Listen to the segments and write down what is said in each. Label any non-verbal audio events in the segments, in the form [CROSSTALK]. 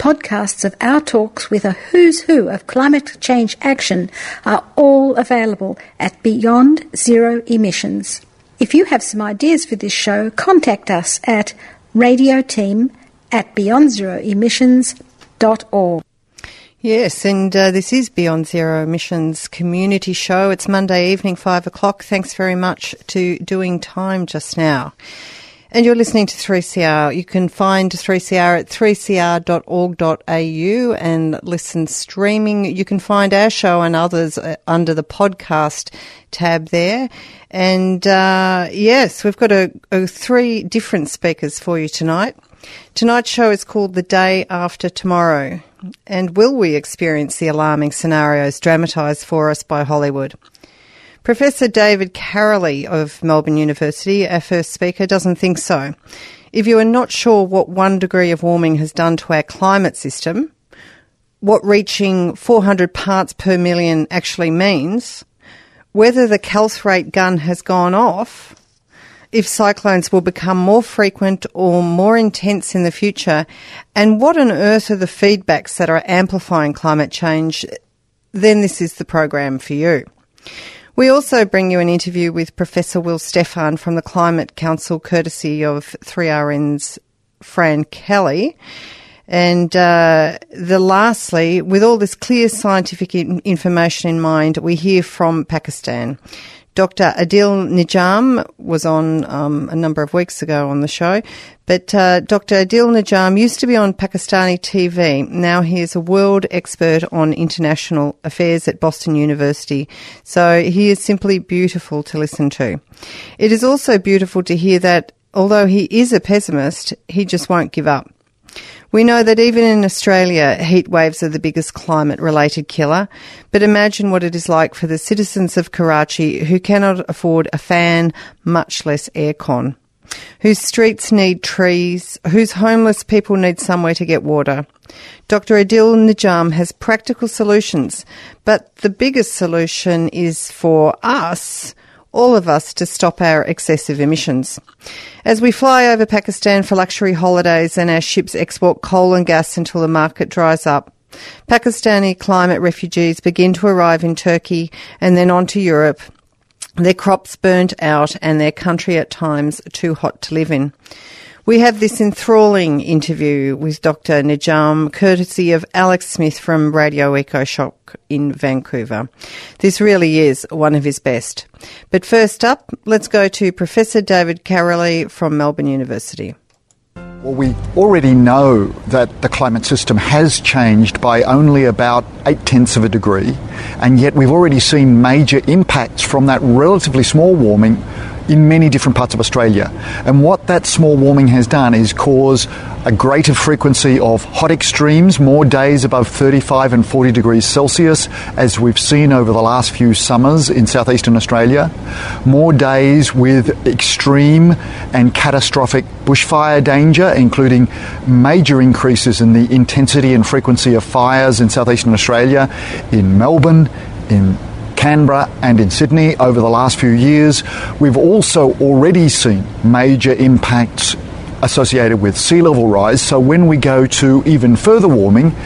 Podcasts of our talks with a who's who of climate change action are all available at Beyond Zero Emissions. If you have some ideas for this show, contact us at radioteam at beyondzeroemissions.org. Yes, and uh, this is Beyond Zero Emissions Community Show. It's Monday evening, five o'clock. Thanks very much to Doing Time just now. And you're listening to 3CR. You can find 3CR at 3cr.org.au and listen streaming. You can find our show and others uh, under the podcast tab there. And uh, yes, we've got a, a three different speakers for you tonight. Tonight's show is called The Day After Tomorrow. And will we experience the alarming scenarios dramatised for us by Hollywood? Professor David Karoly of Melbourne University, our first speaker, doesn't think so. If you are not sure what one degree of warming has done to our climate system, what reaching 400 parts per million actually means, whether the clathrate gun has gone off, if cyclones will become more frequent or more intense in the future, and what on earth are the feedbacks that are amplifying climate change, then this is the program for you. We also bring you an interview with Professor Will Steffen from the Climate Council, courtesy of 3RN's Fran Kelly. And uh, the lastly, with all this clear scientific in- information in mind, we hear from Pakistan. Dr. Adil Najam was on um, a number of weeks ago on the show, but uh, Dr. Adil Najam used to be on Pakistani TV. Now he is a world expert on international affairs at Boston University. So he is simply beautiful to listen to. It is also beautiful to hear that although he is a pessimist, he just won't give up. We know that even in Australia, heat waves are the biggest climate related killer. But imagine what it is like for the citizens of Karachi who cannot afford a fan, much less aircon. Whose streets need trees, whose homeless people need somewhere to get water. Dr. Adil Najam has practical solutions, but the biggest solution is for us all of us to stop our excessive emissions. As we fly over Pakistan for luxury holidays and our ships export coal and gas until the market dries up, Pakistani climate refugees begin to arrive in Turkey and then on to Europe, their crops burnt out and their country at times too hot to live in. We have this enthralling interview with Dr. Najam, courtesy of Alex Smith from Radio Eco Shock in Vancouver. This really is one of his best. But first up, let's go to Professor David Karoly from Melbourne University. Well, we already know that the climate system has changed by only about eight tenths of a degree, and yet we've already seen major impacts from that relatively small warming in many different parts of Australia. And what that small warming has done is cause a greater frequency of hot extremes, more days above 35 and 40 degrees Celsius, as we've seen over the last few summers in southeastern Australia, more days with extreme and catastrophic bushfire danger, including major increases in the intensity and frequency of fires in southeastern Australia, in Melbourne, in Canberra and in Sydney over the last few years. We've also already seen major impacts associated with sea level rise. So when we go to even further warming,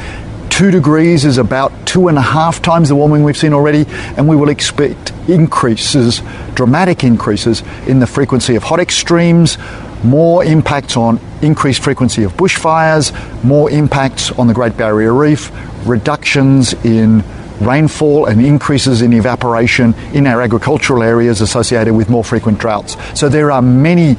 two degrees is about two and a half times the warming we've seen already, and we will expect increases, dramatic increases in the frequency of hot extremes, more impacts on increased frequency of bushfires, more impacts on the Great Barrier Reef, reductions in rainfall and increases in evaporation in our agricultural areas associated with more frequent droughts. So there are many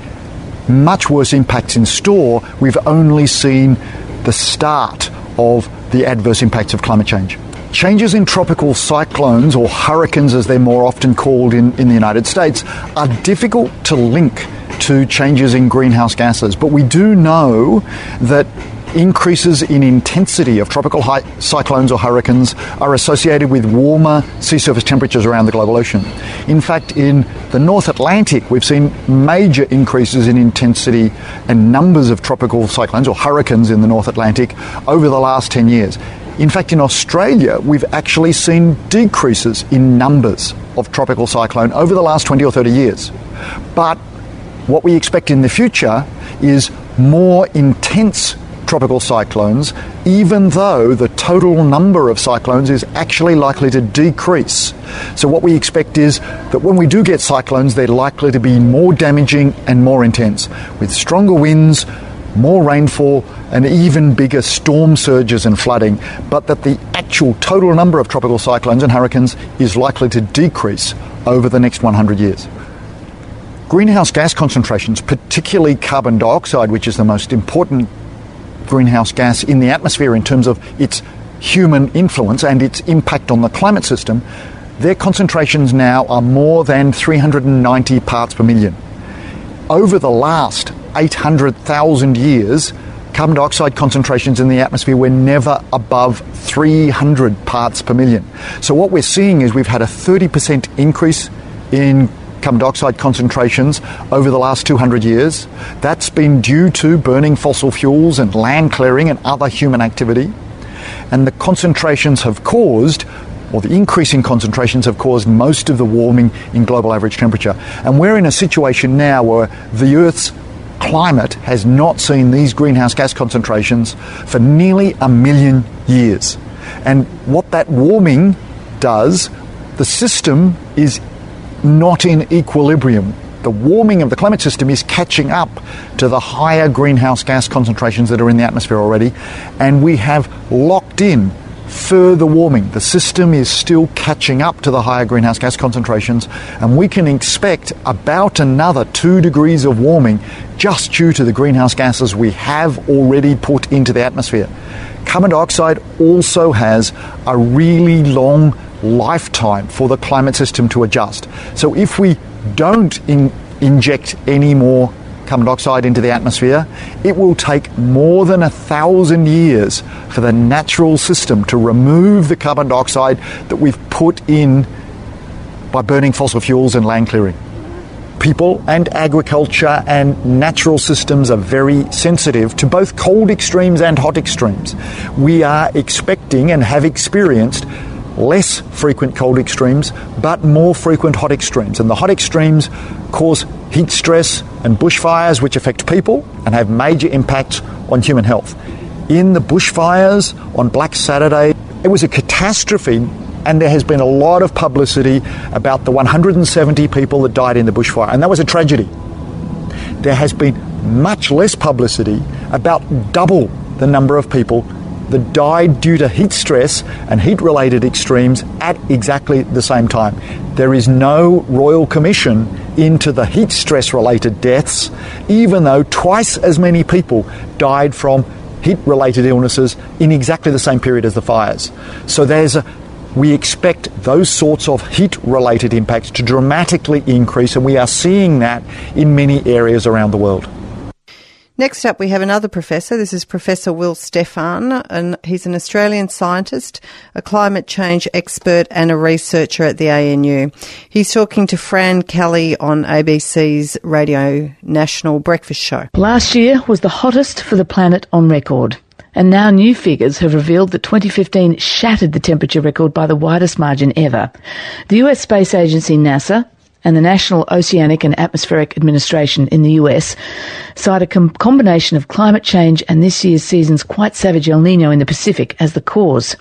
much worse impacts in store. We've only seen the start of the adverse impacts of climate change. Changes in tropical cyclones, or hurricanes as they're more often called in, in the United States, are difficult to link to changes in greenhouse gases. But we do know that increases in intensity of tropical cyclones or hurricanes are associated with warmer sea surface temperatures around the global ocean. In fact, in the North Atlantic, we've seen major increases in intensity and numbers of tropical cyclones or hurricanes in the North Atlantic over the last 10 years. In fact, in Australia, we've actually seen decreases in numbers of tropical cyclone over the last 20 or 30 years. But what we expect in the future is more intense tropical cyclones, even though the total number of cyclones is actually likely to decrease. So, what we expect is that when we do get cyclones, they're likely to be more damaging and more intense, with stronger winds, more rainfall, and even bigger storm surges and flooding, but that the actual total number of tropical cyclones and hurricanes is likely to decrease over the next 100 years. Greenhouse gas concentrations, particularly carbon dioxide, which is the most important greenhouse gas in the atmosphere in terms of its human influence and its impact on the climate system, their concentrations now are more than 390 parts per million. Over the last 800,000 years, carbon dioxide concentrations in the atmosphere were never above 300 parts per million. So, what we're seeing is we've had a 30% increase in carbon dioxide concentrations over the last 200 years. That's been due to burning fossil fuels and land clearing and other human activity. And the concentrations have caused or the increasing concentrations have caused most of the warming in global average temperature. And we're in a situation now where the Earth's climate has not seen these greenhouse gas concentrations for nearly a million years. And what that warming does, the system is not in equilibrium. The warming of the climate system is catching up to the higher greenhouse gas concentrations that are in the atmosphere already, and we have locked in further warming. The system is still catching up to the higher greenhouse gas concentrations, and we can expect about another two degrees of warming just due to the greenhouse gases we have already put into the atmosphere. Carbon dioxide also has a really long lifetime for the climate system to adjust. So if we don't in, inject any more carbon dioxide into the atmosphere, it will take more than a thousand years for the natural system to remove the carbon dioxide that we've put in by burning fossil fuels and land clearing. People and agriculture and natural systems are very sensitive to both cold extremes and hot extremes. We are expecting and have experienced less frequent cold extremes, but more frequent hot extremes. And the hot extremes cause heat stress and bushfires, which affect people and have major impacts on human health. In the bushfires on Black Saturday, it was a catastrophe, and there has been a lot of publicity about the 170 people that died in the bushfire, and that was a tragedy. There has been much less publicity about double the number of people that died due to heat stress and heat related extremes at exactly the same time. There is no royal commission into the heat stress related deaths, even though twice as many people died from heat related illnesses in exactly the same period as the fires. So there's a we expect those sorts of heat related impacts to dramatically increase, and we are seeing that in many areas around the world. Next up, we have another professor. This is Professor Will Steffen, and he's an Australian scientist, a climate change expert, and a researcher at the ANU. He's talking to Fran Kelly on ABC's Radio National Breakfast Show. Last year was the hottest for the planet on record. And now new figures have revealed that 2015 shattered the temperature record by the widest margin ever. The US Space Agency NASA and the National Oceanic and Atmospheric Administration in the US cite a com- combination of climate change and this year's season's quite savage El Nino in the Pacific as the cause.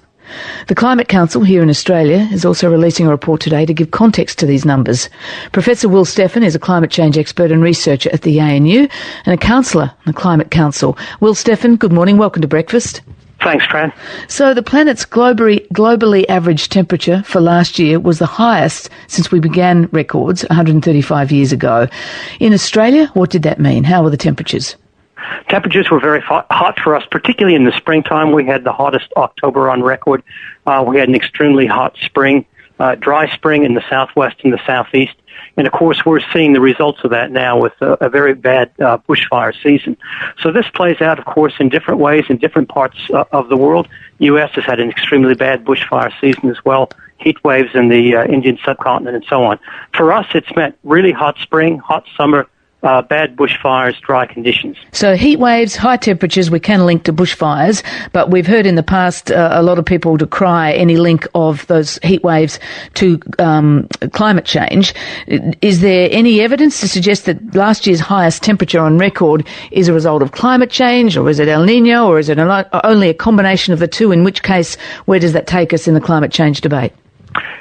The Climate Council here in Australia is also releasing a report today to give context to these numbers. Professor Will Steffen is a climate change expert and researcher at the ANU and a councillor on the Climate Council. Will Steffen, good morning. Welcome to breakfast. Thanks, Fran. So the planet's globally, globally average temperature for last year was the highest since we began records 135 years ago. In Australia, what did that mean? How were the temperatures? Temperatures were very hot for us, particularly in the springtime. We had the hottest October on record. Uh, we had an extremely hot spring, uh, dry spring in the southwest and the southeast. And of course, we're seeing the results of that now with a, a very bad uh, bushfire season. So this plays out, of course, in different ways in different parts uh, of the world. U.S. has had an extremely bad bushfire season as well. Heat waves in the uh, Indian subcontinent and so on. For us, it's meant really hot spring, hot summer, uh, bad bushfires, dry conditions. So heat waves, high temperatures, we can link to bushfires, but we've heard in the past uh, a lot of people decry any link of those heat waves to um, climate change. Is there any evidence to suggest that last year's highest temperature on record is a result of climate change, or is it El Nino, or is it only a combination of the two? In which case, where does that take us in the climate change debate?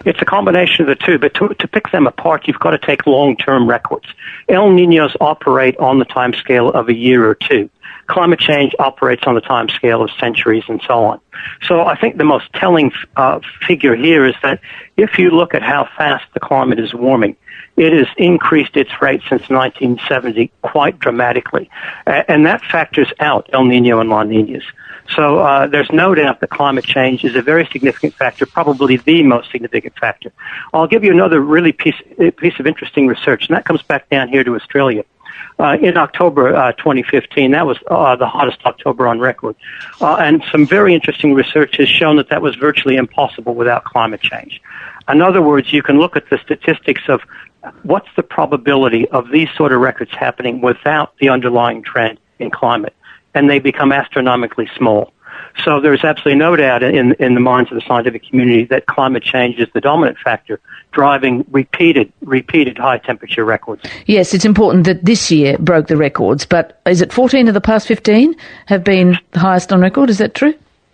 It's a combination of the two, but to, to pick them apart, you've got to take long-term records. El Ninos operate on the time scale of a year or two. Climate change operates on the time scale of centuries and so on. So I think the most telling uh, figure here is that if you look at how fast the climate is warming, it has increased its rate since 1970 quite dramatically. And that factors out El Nino and La Ninas. So uh, there's no doubt that climate change is a very significant factor, probably the most significant factor. I'll give you another really piece, piece of interesting research, and that comes back down here to Australia. Uh, in October uh, 2015, that was uh, the hottest October on record. Uh, and some very interesting research has shown that that was virtually impossible without climate change. In other words, you can look at the statistics of what's the probability of these sort of records happening without the underlying trend in climate and they become astronomically small. So there's absolutely no doubt in, in the minds of the scientific community that climate change is the dominant factor driving repeated, repeated high temperature records. Yes, it's important that this year broke the records, but is it 14 of the past 15 have been the highest on record? Is that true?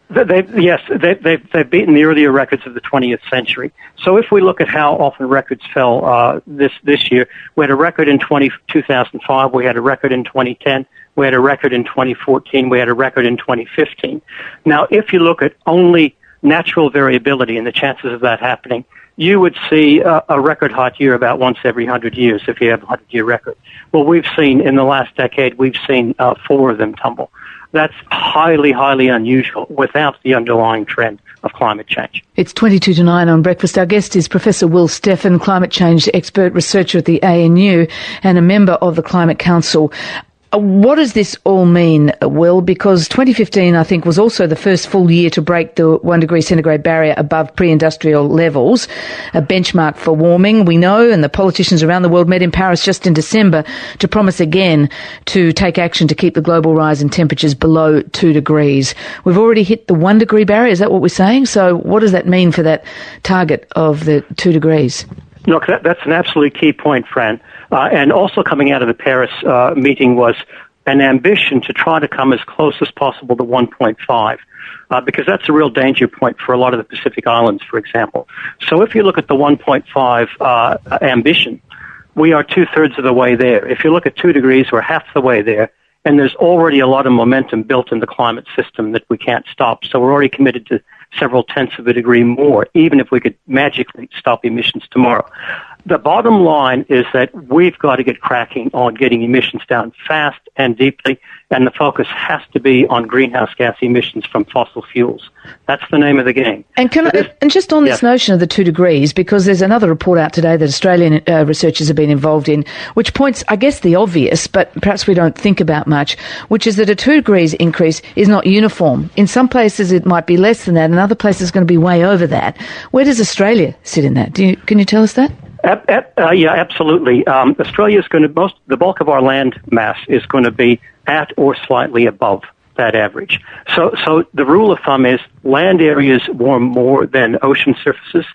They, yes, they, they've, they've beaten the earlier records of the 20th century. So if we look at how often records fell uh, this this year, we had a record in 20, 2005, we had a record in 2010, we had a record in 2014. We had a record in 2015. Now, if you look at only natural variability and the chances of that happening, you would see a, a record hot year about once every 100 years if you have a 100 year record. Well, we've seen in the last decade, we've seen uh, four of them tumble. That's highly, highly unusual without the underlying trend of climate change. It's 22 to 9 on Breakfast. Our guest is Professor Will Steffen, climate change expert researcher at the ANU and a member of the Climate Council. Uh, what does this all mean, Will? Because 2015, I think, was also the first full year to break the one degree centigrade barrier above pre-industrial levels, a benchmark for warming. We know, and the politicians around the world met in Paris just in December to promise again to take action to keep the global rise in temperatures below two degrees. We've already hit the one degree barrier. Is that what we're saying? So what does that mean for that target of the two degrees? Look, that, that's an absolutely key point, Fran. Uh, and also coming out of the Paris uh, meeting was an ambition to try to come as close as possible to 1.5. Uh, because that's a real danger point for a lot of the Pacific Islands, for example. So if you look at the 1.5 uh, ambition, we are two thirds of the way there. If you look at two degrees, we're half the way there. And there's already a lot of momentum built in the climate system that we can't stop. So we're already committed to several tenths of a degree more, even if we could magically stop emissions tomorrow. The bottom line is that we've got to get cracking on getting emissions down fast and deeply, and the focus has to be on greenhouse gas emissions from fossil fuels. That's the name of the game. And can I, and just on this notion of the two degrees, because there's another report out today that Australian uh, researchers have been involved in, which points, I guess, the obvious, but perhaps we don't think about much, which is that a two degrees increase is not uniform. In some places, it might be less than that, and other places, it's going to be way over that. Where does Australia sit in that? Do you, can you tell us that? Uh, yeah, absolutely. Um, Australia is going to most the bulk of our land mass is going to be at or slightly above that average. So, so the rule of thumb is land areas warm more than ocean surfaces,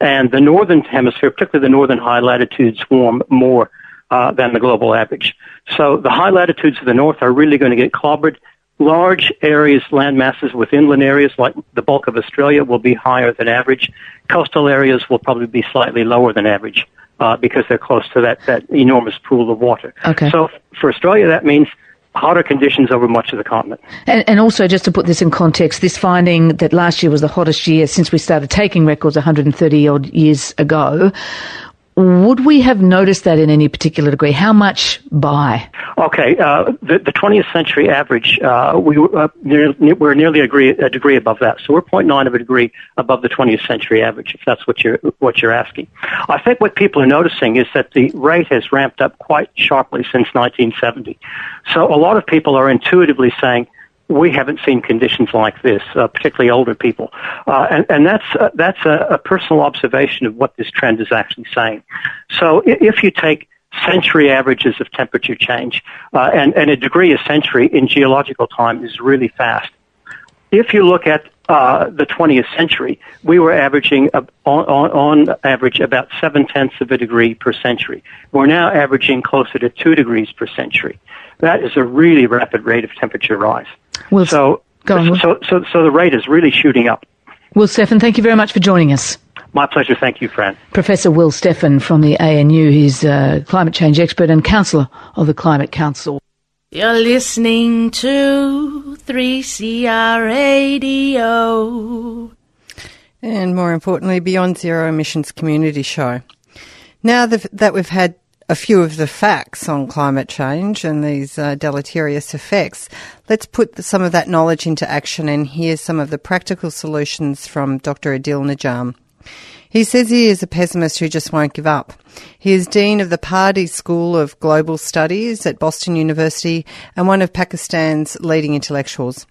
and the northern hemisphere, particularly the northern high latitudes, warm more uh, than the global average. So the high latitudes of the north are really going to get clobbered. Large areas, land masses with inland areas like the bulk of Australia will be higher than average. Coastal areas will probably be slightly lower than average uh, because they're close to that, that enormous pool of water. Okay. So for Australia, that means hotter conditions over much of the continent. And, and, also, just to put this in context, this finding that last year was the hottest year since we started taking records 130 odd years ago would we have noticed that in any particular degree? How much by? Okay, uh, the, the 20th century average, uh, we uh, near, we're nearly a degree, a degree above that. So we're 0.9 of a degree above the 20th century average, if that's what you're what you're asking. I think what people are noticing is that the rate has ramped up quite sharply since 1970. So a lot of people are intuitively saying, we haven't seen conditions like this, uh, particularly older people, uh, and, and that's uh, that's a, a, personal observation of what this trend is actually saying. So if you take century averages of temperature change, uh, and, and a degree a century in geological time is really fast. If you look at uh, the 20th century, we were averaging on, on, on average about seven tenths of a degree per century. We're now averaging closer to two degrees per century. That is a really rapid rate of temperature rise. Will, so, on, so, so, so the rate is really shooting up. Will Steffen, thank you very much for joining us. My pleasure. Thank you, Fran. Professor Will Steffen from the ANU. He's a climate change expert and councillor of the Climate Council. You're listening to 3CR Radio. And more importantly, Beyond Zero Emissions Community Show. Now that we've had a few of the facts on climate change and these uh, deleterious effects. Let's put some of that knowledge into action and hear some of the practical solutions from Dr. Adil Najam. He says he is a pessimist who just won't give up. He is Dean of the Pardee School of Global Studies at Boston University and one of Pakistan's leading intellectuals.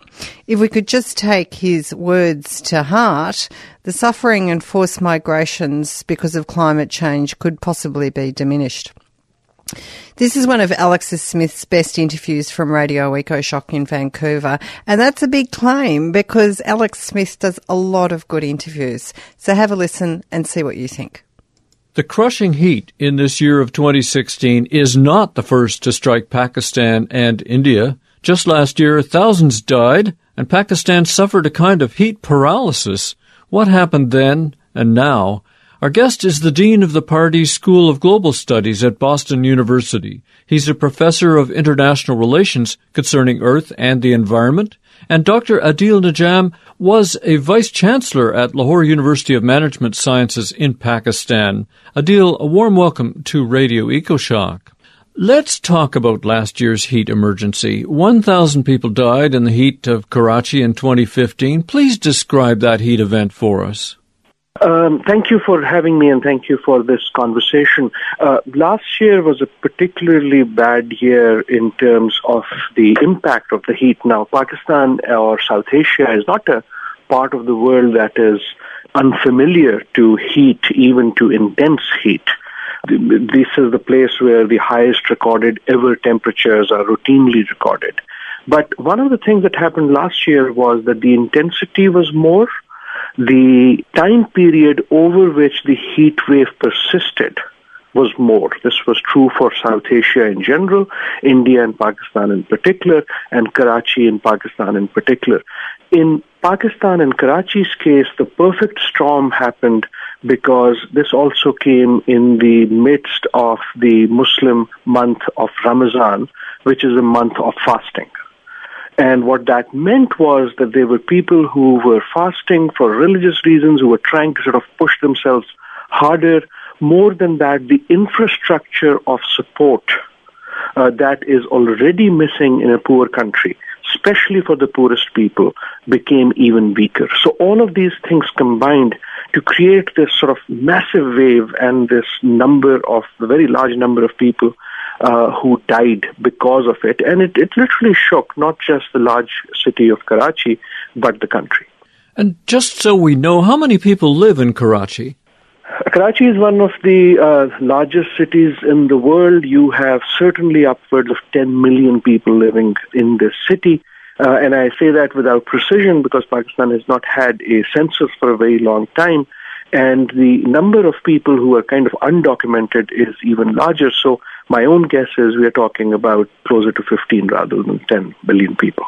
If we could just take his words to heart, the suffering and forced migrations because of climate change could possibly be diminished. This is one of Alexis Smith's best interviews from Radio EcoShock in Vancouver. And that's a big claim because Alex Smith does a lot of good interviews. So have a listen and see what you think. The crushing heat in this year of 2016 is not the first to strike Pakistan and India. Just last year, thousands died, and Pakistan suffered a kind of heat paralysis. What happened then and now? Our guest is the Dean of the Pardee School of Global Studies at Boston University. He's a professor of international relations concerning Earth and the environment. And Dr. Adil Najam was a vice chancellor at Lahore University of Management Sciences in Pakistan. Adil, a warm welcome to Radio EcoShock. Let's talk about last year's heat emergency. 1,000 people died in the heat of Karachi in 2015. Please describe that heat event for us. Um, thank you for having me and thank you for this conversation. Uh, last year was a particularly bad year in terms of the impact of the heat. Now, Pakistan or South Asia is not a part of the world that is unfamiliar to heat, even to intense heat. This is the place where the highest recorded ever temperatures are routinely recorded. But one of the things that happened last year was that the intensity was more the time period over which the heat wave persisted was more. This was true for South Asia in general, India and Pakistan in particular, and Karachi in Pakistan in particular. In Pakistan and Karachi's case, the perfect storm happened because this also came in the midst of the Muslim month of Ramadan, which is a month of fasting. And what that meant was that there were people who were fasting for religious reasons, who were trying to sort of push themselves harder. More than that, the infrastructure of support uh, that is already missing in a poor country, especially for the poorest people, became even weaker. So all of these things combined to create this sort of massive wave and this number of, very large number of people uh, who died because of it. And it, it literally shook not just the large city of Karachi, but the country. And just so we know, how many people live in Karachi? Karachi is one of the uh, largest cities in the world. You have certainly upwards of 10 million people living in this city. Uh, and I say that without precision because Pakistan has not had a census for a very long time. And the number of people who are kind of undocumented is even larger. So my own guess is we are talking about closer to 15 rather than 10 billion people.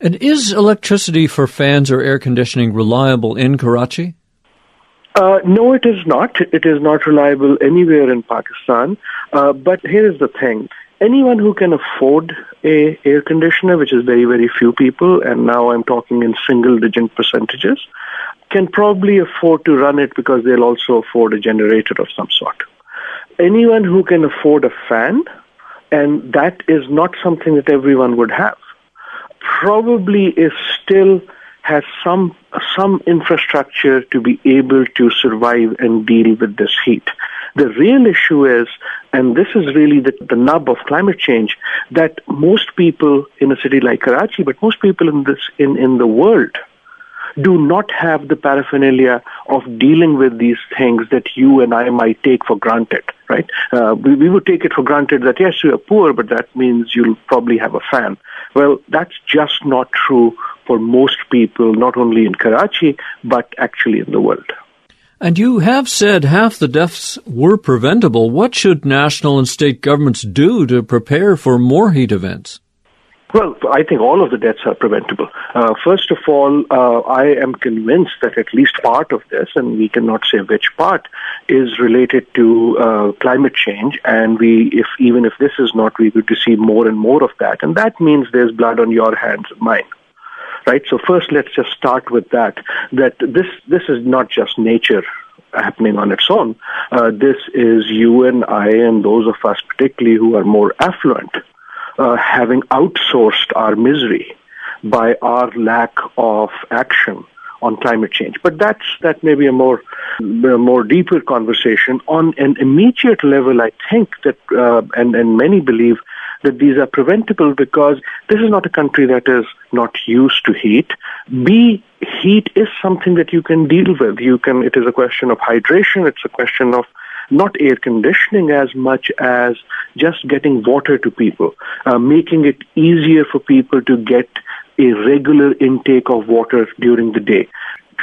And is electricity for fans or air conditioning reliable in Karachi? Uh, no, it is not. It is not reliable anywhere in Pakistan. Uh, but here is the thing. anyone who can afford a air conditioner, which is very, very few people, and now I'm talking in single digit percentages, can probably afford to run it because they'll also afford a generator of some sort. Anyone who can afford a fan, and that is not something that everyone would have, probably is still has some some infrastructure to be able to survive and deal with this heat. The real issue is, and this is really the, the nub of climate change, that most people in a city like Karachi, but most people in this in, in the world do not have the paraphernalia of dealing with these things that you and I might take for granted, right? Uh, we, we would take it for granted that yes, you are poor, but that means you'll probably have a fan. Well, that's just not true for most people, not only in Karachi, but actually in the world. And you have said half the deaths were preventable. What should national and state governments do to prepare for more heat events? Well, I think all of the deaths are preventable. Uh, first of all, uh, I am convinced that at least part of this, and we cannot say which part, is related to uh, climate change. And we, if even if this is not, we're going to see more and more of that. And that means there's blood on your hands and mine right? So first, let's just start with that. That this this is not just nature happening on its own. Uh, this is you and I and those of us, particularly who are more affluent, uh, having outsourced our misery by our lack of action on climate change. But that's that may be a more a more deeper conversation. On an immediate level, I think that uh, and and many believe that these are preventable because this is not a country that is not used to heat. B, heat is something that you can deal with. You can, it is a question of hydration. It's a question of not air conditioning as much as just getting water to people, uh, making it easier for people to get a regular intake of water during the day.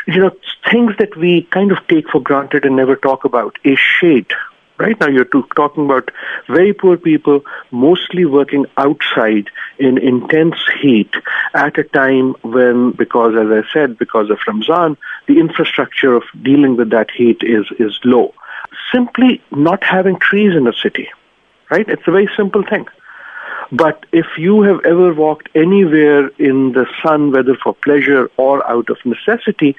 You know, things that we kind of take for granted and never talk about is shade. Right now, you're talking about very poor people, mostly working outside in intense heat at a time when, because as I said, because of Ramzan, the infrastructure of dealing with that heat is, is low. Simply not having trees in a city, right? It's a very simple thing. But if you have ever walked anywhere in the sun, whether for pleasure or out of necessity,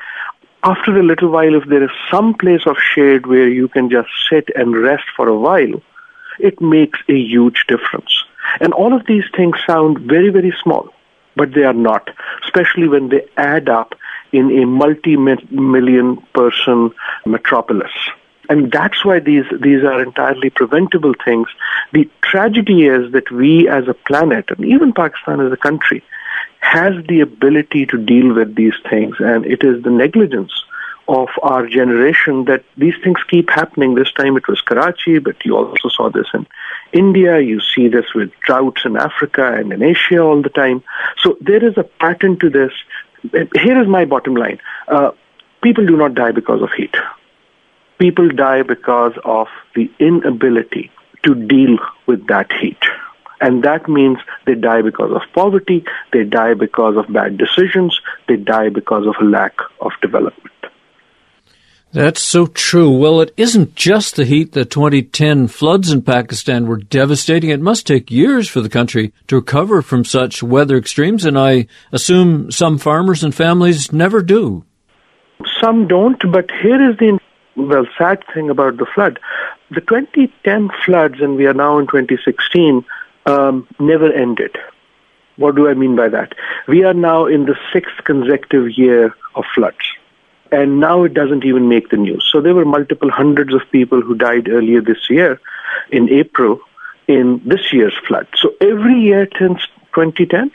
after a little while, if there is some place of shade where you can just sit and rest for a while, it makes a huge difference. And all of these things sound very, very small, but they are not, especially when they add up in a multi-million person metropolis. And that's why these, these are entirely preventable things. The tragedy is that we as a planet, and even Pakistan as a country, has the ability to deal with these things, and it is the negligence of our generation that these things keep happening. This time it was Karachi, but you also saw this in India. You see this with droughts in Africa and in Asia all the time. So there is a pattern to this. Here is my bottom line. Uh, people do not die because of heat. People die because of the inability to deal with that heat. And that means they die because of poverty, they die because of bad decisions, they die because of a lack of development. That's so true. Well, it isn't just the heat. The 2010 floods in Pakistan were devastating. It must take years for the country to recover from such weather extremes, and I assume some farmers and families never do. Some don't, but here is the well sad thing about the flood. The 2010 floods, and we are now in 2016, um, never ended. What do I mean by that? We are now in the sixth consecutive year of floods. And now it doesn't even make the news. So there were multiple hundreds of people who died earlier this year in April in this year's flood. So every year since 2010,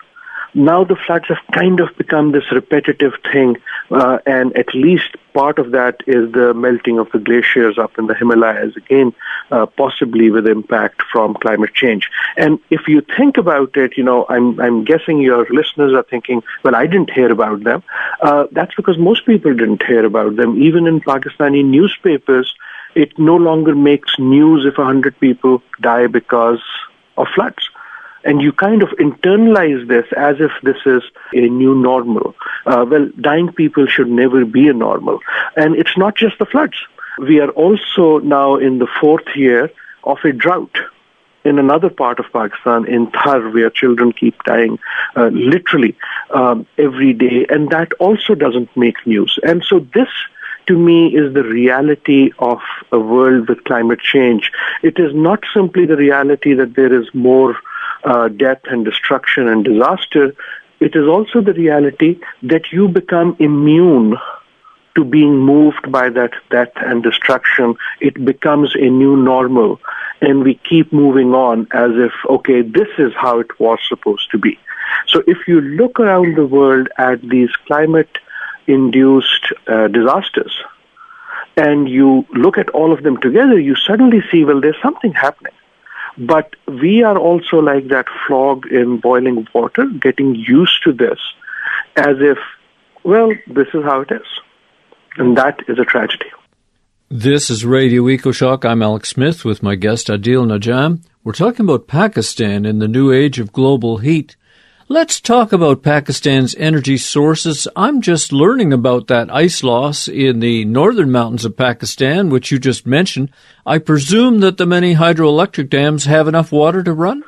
now the floods have kind of become this repetitive thing, uh, and at least part of that is the melting of the glaciers up in the Himalayas, again, uh, possibly with impact from climate change. And if you think about it, you know, I'm, I'm guessing your listeners are thinking, well, I didn't hear about them. Uh, that's because most people didn't hear about them. Even in Pakistani newspapers, it no longer makes news if 100 people die because of floods and you kind of internalize this as if this is a new normal. Uh, well, dying people should never be a normal. And it's not just the floods. We are also now in the fourth year of a drought. in another part of Pakistan, in Thar, where children keep dying uh, literally um, every day, and that also doesn't make news. And so this to me is the reality of a world with climate change. It is not simply the reality that there is more uh, death and destruction and disaster. It is also the reality that you become immune to being moved by that death and destruction. It becomes a new normal. And we keep moving on as if, okay, this is how it was supposed to be. So if you look around the world at these climate induced uh, disasters and you look at all of them together, you suddenly see, well, there's something happening. But we are also like that frog in boiling water, getting used to this as if, well, this is how it is. And that is a tragedy. This is Radio EcoShock. I'm Alex Smith with my guest Adil Najam. We're talking about Pakistan in the new age of global heat. Let's talk about Pakistan's energy sources. I'm just learning about that ice loss in the northern mountains of Pakistan, which you just mentioned. I presume that the many hydroelectric dams have enough water to run?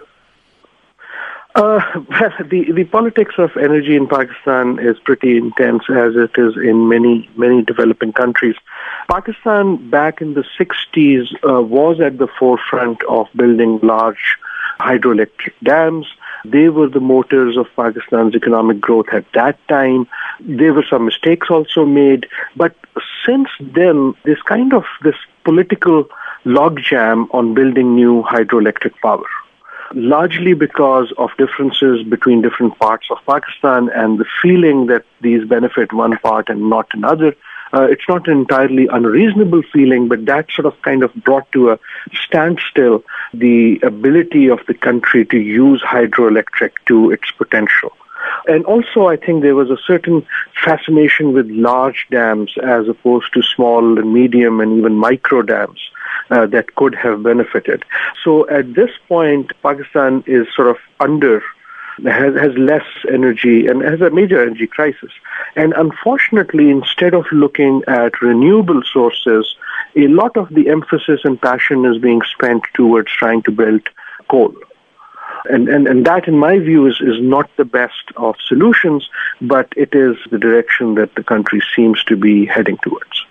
Uh, [LAUGHS] the the politics of energy in Pakistan is pretty intense, as it is in many many developing countries. Pakistan, back in the 60s, uh, was at the forefront of building large hydroelectric dams. They were the motors of Pakistan's economic growth at that time. There were some mistakes also made, but since then, this kind of this political logjam on building new hydroelectric power largely because of differences between different parts of Pakistan and the feeling that these benefit one part and not another. Uh, it's not an entirely unreasonable feeling, but that sort of kind of brought to a standstill the ability of the country to use hydroelectric to its potential. And also, I think there was a certain fascination with large dams as opposed to small and medium and even micro dams uh, that could have benefited. So at this point, Pakistan is sort of under has, has less energy and has a major energy crisis. And unfortunately, instead of looking at renewable sources, a lot of the emphasis and passion is being spent towards trying to build coal. And, and, and that, in my view, is, is not the best of solutions, but it is the direction that the country seems to be heading towards.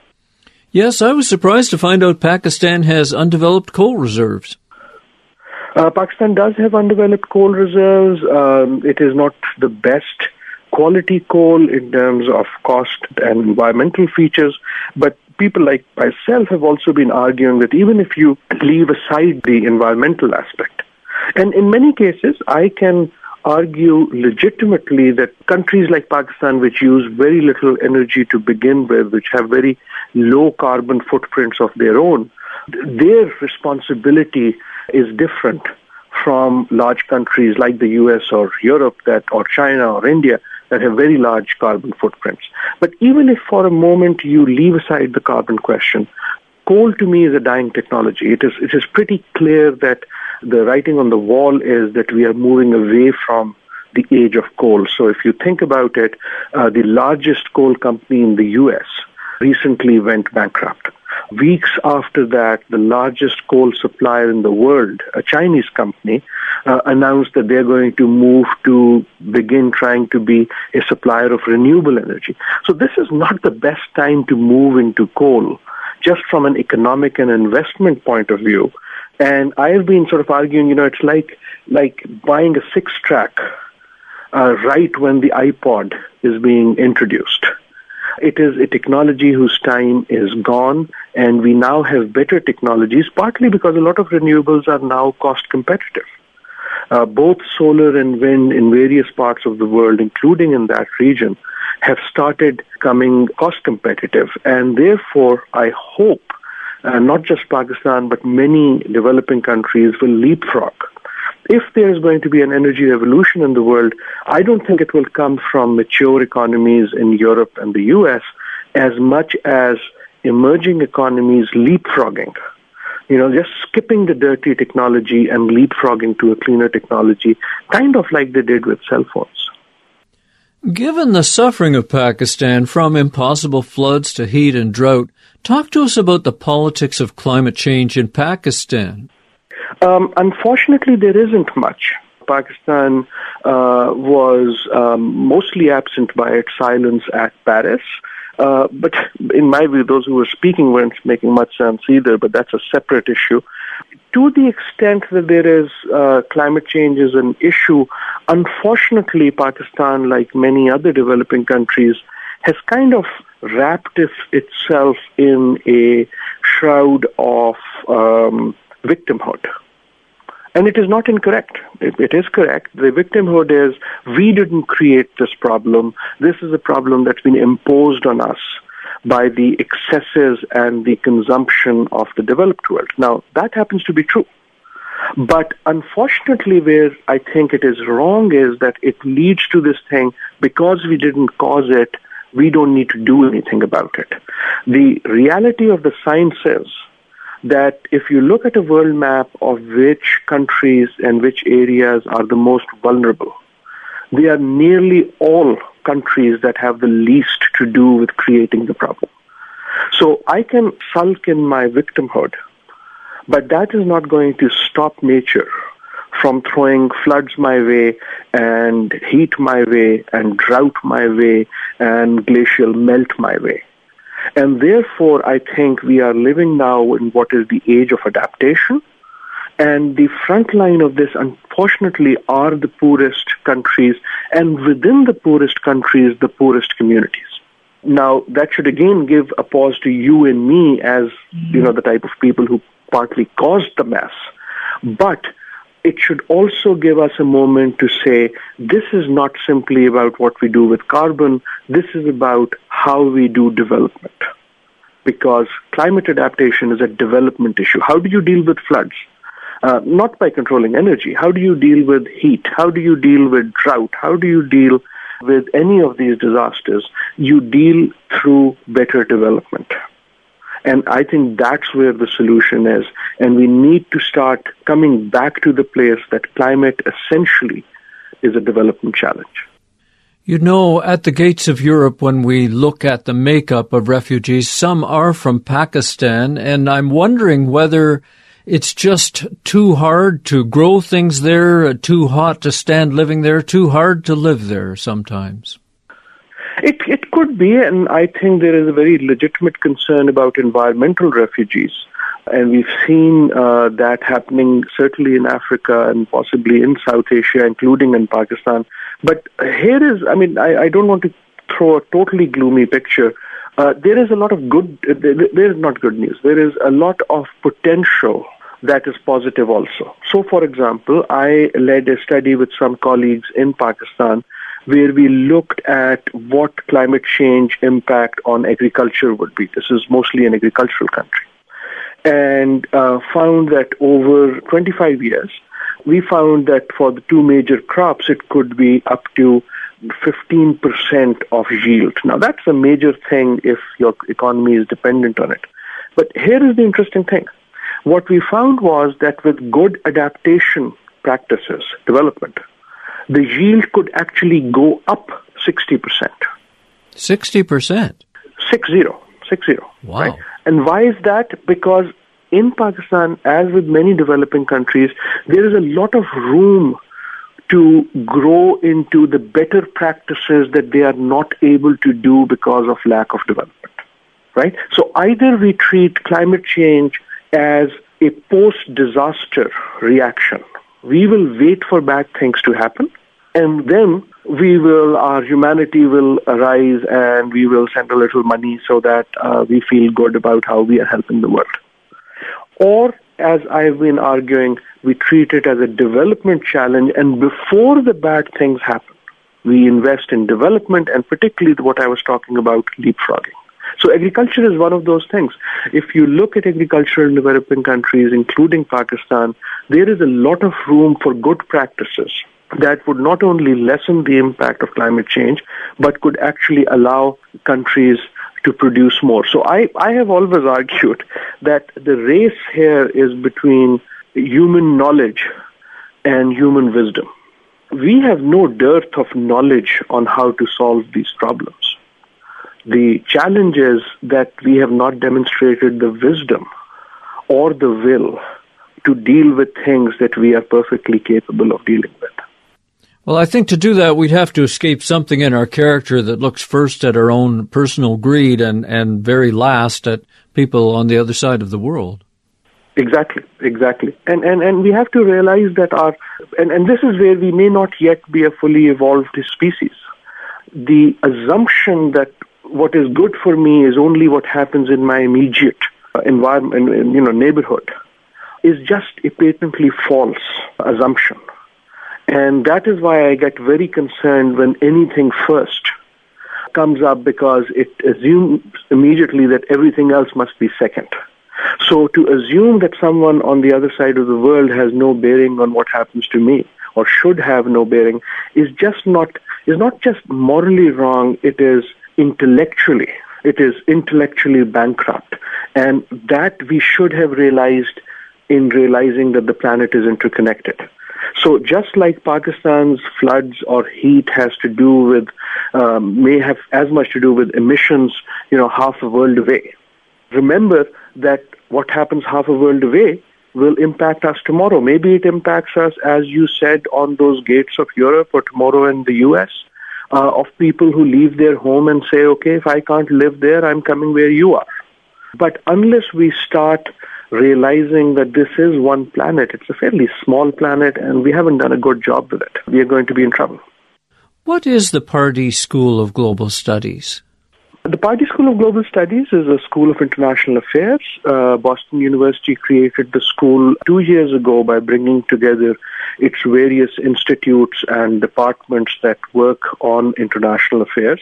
Yes, I was surprised to find out Pakistan has undeveloped coal reserves. Uh, Pakistan does have undeveloped coal reserves. Um, it is not the best quality coal in terms of cost and environmental features, but people like myself have also been arguing that even if you leave aside the environmental aspect, and in many cases, I can argue legitimately that countries like Pakistan, which use very little energy to begin with, which have very low carbon footprints of their own, their responsibility is different from large countries like the US or Europe that or China or India that have very large carbon footprints. But even if for a moment you leave aside the carbon question, coal to me is a dying technology. It is it is pretty clear that the writing on the wall is that we are moving away from the age of coal. So if you think about it, uh, the largest coal company in the US recently went bankrupt. Weeks after that, the largest coal supplier in the world, a Chinese company, uh, announced that they're going to move to begin trying to be a supplier of renewable energy. So this is not the best time to move into coal, just from an economic and investment point of view. And I've been sort of arguing, you know, it's like like buying a six track uh, right when the iPod is being introduced. It is a technology whose time is gone, and we now have better technologies, partly because a lot of renewables are now cost competitive. Uh, both solar and wind in various parts of the world, including in that region, have started coming cost competitive. And therefore, I hope uh, not just Pakistan, but many developing countries will leapfrog if there is going to be an energy revolution in the world, I don't think it will come from mature economies in Europe and the US as much as emerging economies leapfrogging. You know, just skipping the dirty technology and leapfrogging to a cleaner technology, kind of like they did with cell phones. Given the suffering of Pakistan from impossible floods to heat and drought, talk to us about the politics of climate change in Pakistan. Um, unfortunately, there isn't much. Pakistan uh, was um, mostly absent by its silence at Paris. Uh, but in my view, those who were speaking weren't making much sense either, but that's a separate issue. To the extent that there is uh, climate change is an issue, unfortunately, Pakistan, like many other developing countries, has kind of wrapped itself in a shroud of um, victimhood. And it is not incorrect. It, it is correct. The victimhood is we didn't create this problem. This is a problem that's been imposed on us by the excesses and the consumption of the developed world. Now, that happens to be true. But unfortunately, where I think it is wrong is that it leads to this thing because we didn't cause it, we don't need to do anything about it. The reality of the science is that if you look at a world map of which countries and which areas are the most vulnerable, they are nearly all countries that have the least to do with creating the problem. So I can sulk in my victimhood, but that is not going to stop nature from throwing floods my way and heat my way and drought my way and glacial melt my way. And therefore, I think we are living now in what is the age of adaptation. And the front line of this, unfortunately, are the poorest countries, and within the poorest countries, the poorest communities. Now, that should again give a pause to you and me as, you know, the type of people who partly caused the mess. But it should also give us a moment to say this is not simply about what we do with carbon, this is about how we do development. Because climate adaptation is a development issue. How do you deal with floods? Uh, not by controlling energy. How do you deal with heat? How do you deal with drought? How do you deal with any of these disasters? You deal through better development. And I think that's where the solution is. And we need to start coming back to the place that climate essentially is a development challenge. You know, at the gates of Europe, when we look at the makeup of refugees, some are from Pakistan, and I'm wondering whether it's just too hard to grow things there, too hot to stand living there, too hard to live there sometimes. It, it could be, and I think there is a very legitimate concern about environmental refugees. And we've seen uh, that happening certainly in Africa and possibly in South Asia, including in Pakistan. But here is, I mean, I, I don't want to throw a totally gloomy picture. Uh, there is a lot of good, uh, there is not good news. There is a lot of potential that is positive also. So, for example, I led a study with some colleagues in Pakistan where we looked at what climate change impact on agriculture would be. This is mostly an agricultural country. And uh, found that over 25 years, we found that for the two major crops, it could be up to 15% of yield. Now, that's a major thing if your economy is dependent on it. But here is the interesting thing. What we found was that with good adaptation practices, development, the yield could actually go up 60%. 60%? Six zero. Six zero. Wow. Right? And why is that? Because in Pakistan, as with many developing countries, there is a lot of room to grow into the better practices that they are not able to do because of lack of development. Right? So either we treat climate change as a post-disaster reaction. We will wait for bad things to happen and then we will, our humanity will arise and we will send a little money so that uh, we feel good about how we are helping the world. Or, as I've been arguing, we treat it as a development challenge and before the bad things happen, we invest in development and particularly what I was talking about, leapfrogging. So agriculture is one of those things. If you look at agriculture in developing countries, including Pakistan, there is a lot of room for good practices that would not only lessen the impact of climate change, but could actually allow countries to produce more. So I, I have always [LAUGHS] argued that the race here is between human knowledge and human wisdom. We have no dearth of knowledge on how to solve these problems. The challenge is that we have not demonstrated the wisdom or the will to deal with things that we are perfectly capable of dealing with. Well, I think to do that, we'd have to escape something in our character that looks first at our own personal greed and, and very last at people on the other side of the world. Exactly, exactly. And, and, and we have to realize that our, and, and this is where we may not yet be a fully evolved species. The assumption that what is good for me is only what happens in my immediate uh, environment, you know, neighborhood, is just a patently false assumption. And that is why I get very concerned when anything first comes up because it assumes immediately that everything else must be second. So to assume that someone on the other side of the world has no bearing on what happens to me or should have no bearing is just not is not just morally wrong, it is intellectually it is intellectually bankrupt. And that we should have realized in realizing that the planet is interconnected. So just like Pakistan's floods or heat has to do with, um, may have as much to do with emissions, you know, half a world away. Remember that what happens half a world away will impact us tomorrow. Maybe it impacts us, as you said, on those gates of Europe or tomorrow in the U.S. Uh, of people who leave their home and say, okay, if I can't live there, I'm coming where you are. But unless we start realizing that this is one planet, it's a fairly small planet, and we haven't done a good job with it, we are going to be in trouble. What is the Pardee School of Global Studies? The Pardee School of Global Studies is a school of international affairs. Uh, Boston University created the school two years ago by bringing together its various institutes and departments that work on international affairs.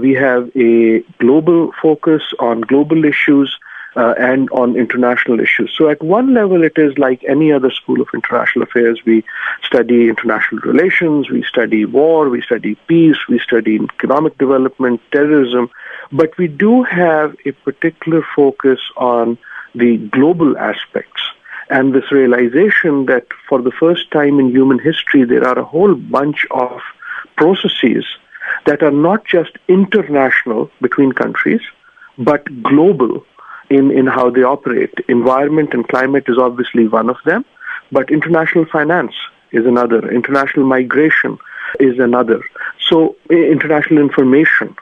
We have a global focus on global issues uh, and on international issues. So at one level, it is like any other school of international affairs. We study international relations, we study war, we study peace, we study economic development, terrorism, but we do have a particular focus on the global aspects and this realization that for the first time in human history, there are a whole bunch of processes that are not just international between countries, but global in, in how they operate. Environment and climate is obviously one of them, but international finance is another. International migration is another. So international information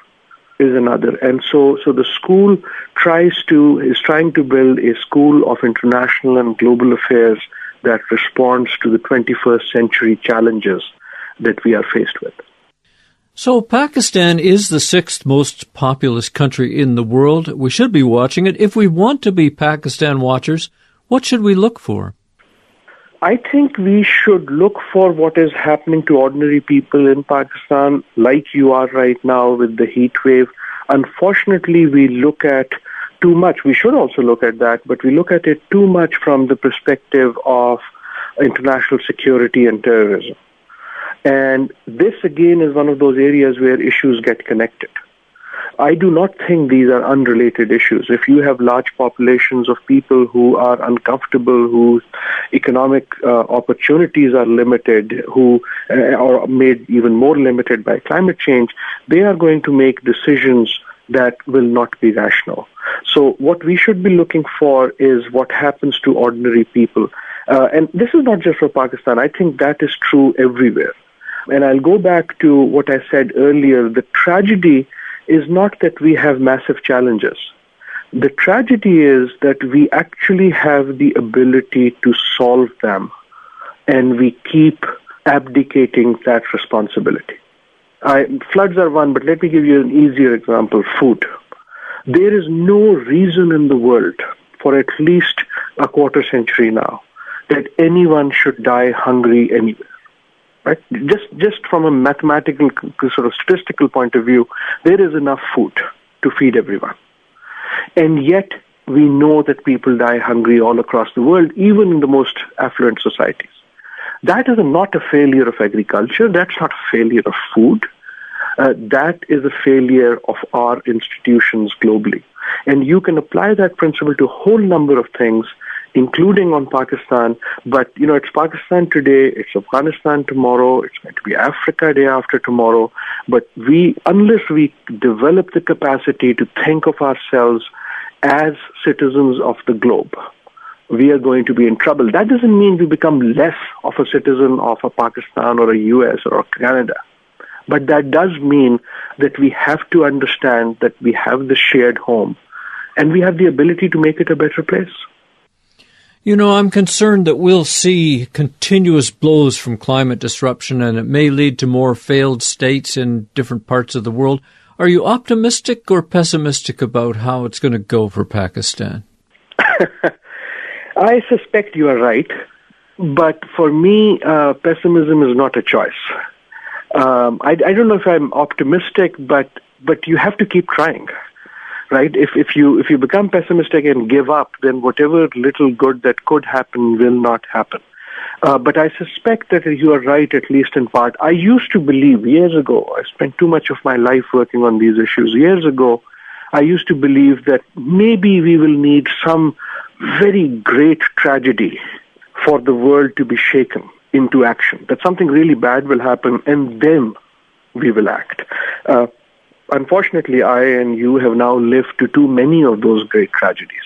is another. And so, so the school tries to, is trying to build a school of international and global affairs that responds to the 21st century challenges that we are faced with. So Pakistan is the sixth most populous country in the world. We should be watching it. If we want to be Pakistan watchers, what should we look for? I think we should look for what is happening to ordinary people in Pakistan, like you are right now with the heat wave. Unfortunately, we look at too much. We should also look at that, but we look at it too much from the perspective of international security and terrorism. And this again is one of those areas where issues get connected. I do not think these are unrelated issues. If you have large populations of people who are uncomfortable, whose economic uh, opportunities are limited, who uh, are made even more limited by climate change, they are going to make decisions that will not be rational. So what we should be looking for is what happens to ordinary people. Uh, and this is not just for Pakistan. I think that is true everywhere. And I'll go back to what I said earlier. The tragedy is not that we have massive challenges. The tragedy is that we actually have the ability to solve them and we keep abdicating that responsibility. I, floods are one, but let me give you an easier example food. There is no reason in the world for at least a quarter century now that anyone should die hungry anywhere. Right? Just just from a mathematical sort of statistical point of view, there is enough food to feed everyone, and yet we know that people die hungry all across the world, even in the most affluent societies. That is not a failure of agriculture. That's not a failure of food. Uh, that is a failure of our institutions globally. And you can apply that principle to a whole number of things including on Pakistan. But, you know, it's Pakistan today, it's Afghanistan tomorrow, it's going to be Africa day after tomorrow. But we, unless we develop the capacity to think of ourselves as citizens of the globe, we are going to be in trouble. That doesn't mean we become less of a citizen of a Pakistan or a US or a Canada. But that does mean that we have to understand that we have the shared home and we have the ability to make it a better place. You know, I'm concerned that we'll see continuous blows from climate disruption and it may lead to more failed states in different parts of the world. Are you optimistic or pessimistic about how it's going to go for Pakistan? [LAUGHS] I suspect you are right, but for me, uh, pessimism is not a choice. Um, I, I don't know if I'm optimistic, but but you have to keep trying, right? If if you if you become pessimistic and give up, then whatever little good that could happen will not happen. Uh, but I suspect that you are right, at least in part. I used to believe years ago, I spent too much of my life working on these issues. Years ago, I used to believe that maybe we will need some very great tragedy for the world to be shaken into action, that something really bad will happen, and then we will act. Uh, unfortunately, I and you have now lived to too many of those great tragedies.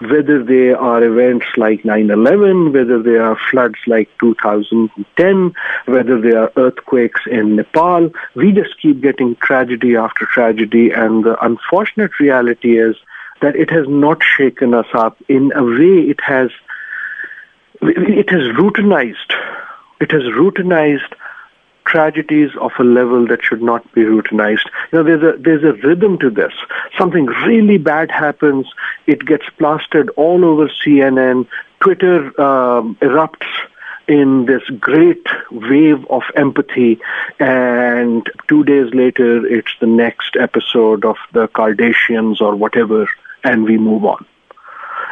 Whether they are events like 9-11, whether they are floods like 2010, whether they are earthquakes in Nepal, we just keep getting tragedy after tragedy. And the unfortunate reality is that it has not shaken us up. In a way, it has it has routinized. It has routinized tragedies of a level that should not be routinized. You know, there's a there's a rhythm to this. Something really bad happens, it gets plastered all over CNN. Twitter um, erupts in this great wave of empathy, and two days later, it's the next episode of the Kardashians or whatever, and we move on.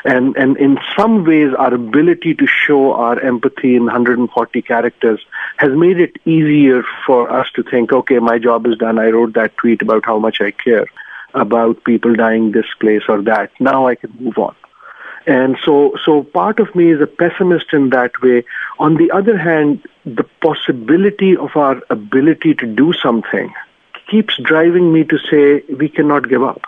And, and in some ways, our ability to show our empathy in 140 characters has made it easier for us to think, okay, my job is done. I wrote that tweet about how much I care about people dying this place or that. Now I can move on. And so, so part of me is a pessimist in that way. On the other hand, the possibility of our ability to do something keeps driving me to say we cannot give up.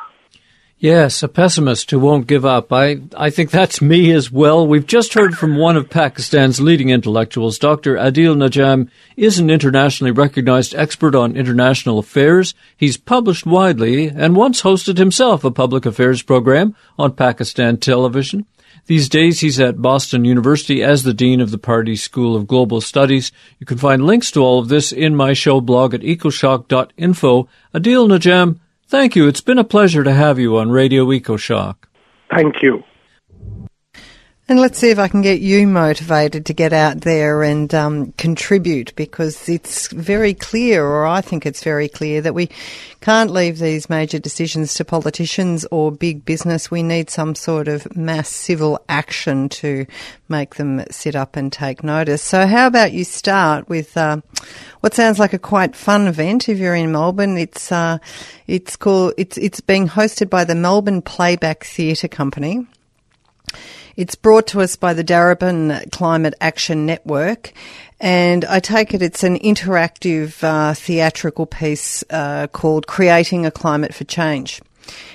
Yes, a pessimist who won't give up. I, I think that's me as well. We've just heard from one of Pakistan's leading intellectuals. Dr. Adil Najam is an internationally recognized expert on international affairs. He's published widely and once hosted himself a public affairs program on Pakistan television. These days, he's at Boston University as the Dean of the Pardee School of Global Studies. You can find links to all of this in my show blog at ecoshock.info. Adil Najam, Thank you. It's been a pleasure to have you on Radio EcoShock. Thank you. And let's see if I can get you motivated to get out there and um, contribute because it's very clear, or I think it's very clear, that we can't leave these major decisions to politicians or big business. We need some sort of mass civil action to make them sit up and take notice. So, how about you start with uh, what sounds like a quite fun event if you're in Melbourne? It's uh, it's called it's it's being hosted by the Melbourne Playback Theatre Company. It's brought to us by the Darebin Climate Action Network. And I take it it's an interactive uh, theatrical piece uh, called Creating a Climate for Change.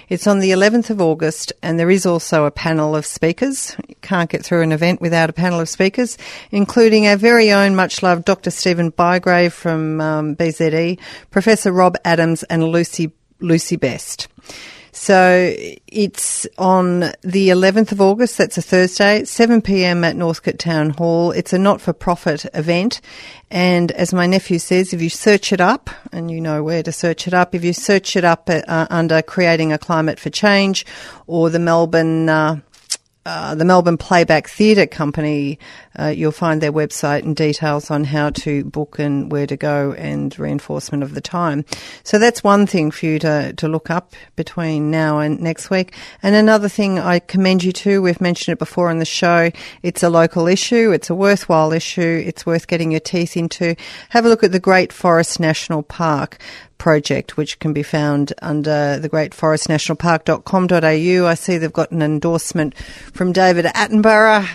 It's on the 11th of August, and there is also a panel of speakers. You can't get through an event without a panel of speakers, including our very own much loved Dr. Stephen Bygrave from um, BZE, Professor Rob Adams, and Lucy Lucy Best. So it's on the 11th of August, that's a Thursday, 7 pm at Northcote Town Hall. It's a not for profit event. And as my nephew says, if you search it up, and you know where to search it up, if you search it up uh, under Creating a Climate for Change or the Melbourne uh, uh, the Melbourne Playback Theatre Company, uh, you'll find their website and details on how to book and where to go and reinforcement of the time. So that's one thing for you to, to look up between now and next week. And another thing I commend you to, we've mentioned it before on the show, it's a local issue, it's a worthwhile issue, it's worth getting your teeth into. Have a look at the Great Forest National Park project, which can be found under the Great Forest National Park.com.au. I see they've got an endorsement from David Attenborough.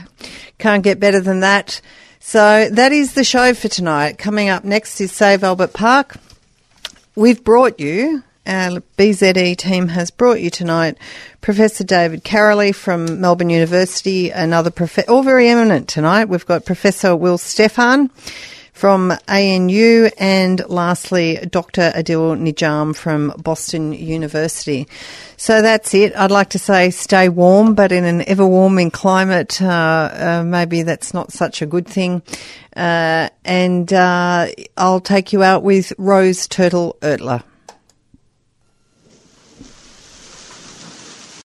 Can't get better than that. So that is the show for tonight. Coming up next is Save Albert Park. We've brought you our BZE team has brought you tonight Professor David Karoly from Melbourne University, another professor, all very eminent tonight. We've got Professor Will Steffen from ANU, and lastly, Dr. Adil Najam from Boston University. So that's it. I'd like to say stay warm, but in an ever warming climate, uh, uh, maybe that's not such a good thing. Uh, and uh, I'll take you out with Rose Turtle Ertler.